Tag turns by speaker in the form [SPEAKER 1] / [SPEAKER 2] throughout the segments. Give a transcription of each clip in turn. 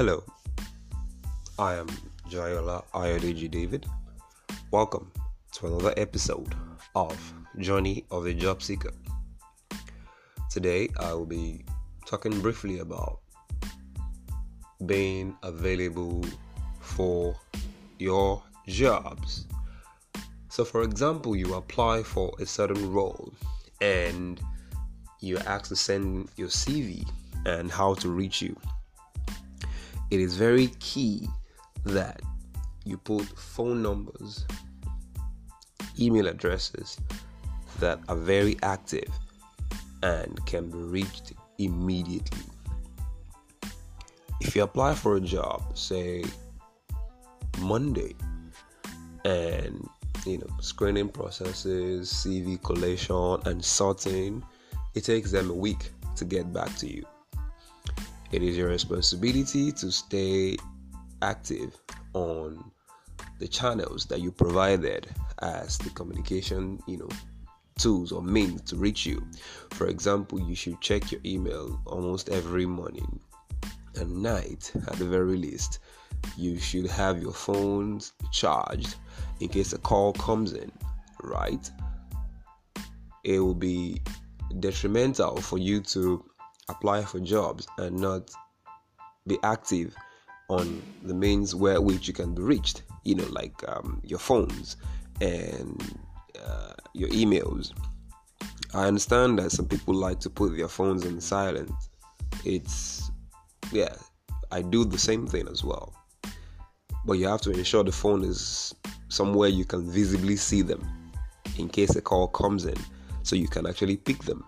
[SPEAKER 1] Hello, I am Jayola Ayodeji David. Welcome to another episode of Journey of a Job Seeker. Today I will be talking briefly about being available for your jobs. So, for example, you apply for a certain role and you're asked to send your CV and how to reach you. It is very key that you put phone numbers, email addresses that are very active and can be reached immediately. If you apply for a job, say Monday, and you know, screening processes, CV collation, and sorting, it takes them a week to get back to you. It is your responsibility to stay active on the channels that you provided as the communication, you know, tools or means to reach you. For example, you should check your email almost every morning and night at the very least. You should have your phones charged in case a call comes in, right? It will be detrimental for you to apply for jobs and not be active on the means where which you can be reached you know like um, your phones and uh, your emails. I understand that some people like to put their phones in silent it's yeah i do the same thing as well. But you have to ensure the phone is somewhere you can visibly see them in case a call comes in so you can actually pick them.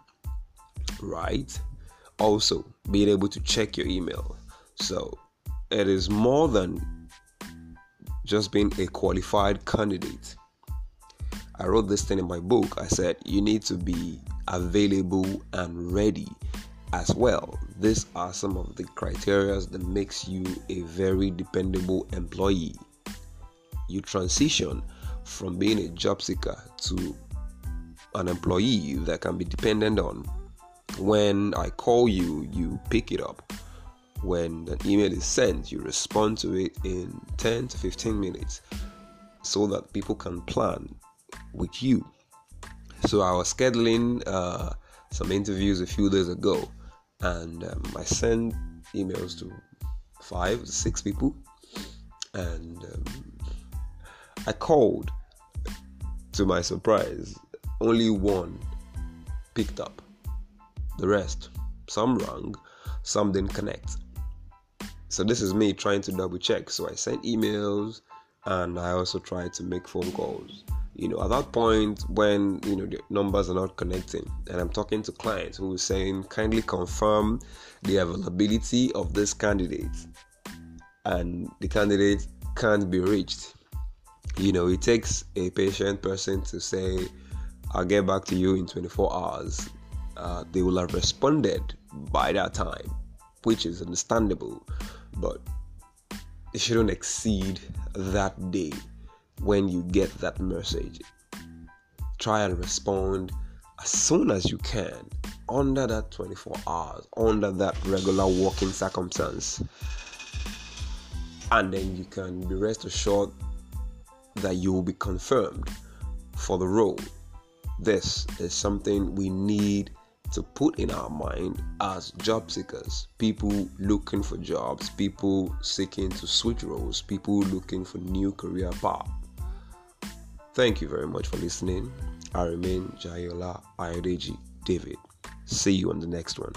[SPEAKER 1] Right also being able to check your email. So it is more than just being a qualified candidate. I wrote this thing in my book. I said you need to be available and ready as well. These are some of the criteria that makes you a very dependable employee. You transition from being a job seeker to an employee that can be dependent on when I call you, you pick it up. When an email is sent, you respond to it in 10 to 15 minutes so that people can plan with you. So I was scheduling uh, some interviews a few days ago and um, I sent emails to five, six people, and um, I called. To my surprise, only one picked up the rest. Some wrong, some didn't connect. So this is me trying to double check. So I sent emails and I also tried to make phone calls. You know, at that point when you know the numbers are not connecting, and I'm talking to clients who are saying, kindly confirm the availability of this candidate, and the candidate can't be reached. You know, it takes a patient person to say, I'll get back to you in 24 hours uh, they will have responded by that time, which is understandable, but it shouldn't exceed that day when you get that message. Try and respond as soon as you can under that 24 hours, under that regular working circumstance. And then you can be rest assured that you will be confirmed for the role. This is something we need to put in our mind as job seekers, people looking for jobs, people seeking to switch roles, people looking for new career path. Thank you very much for listening. I remain Jayola Ayodeji David. See you on the next one.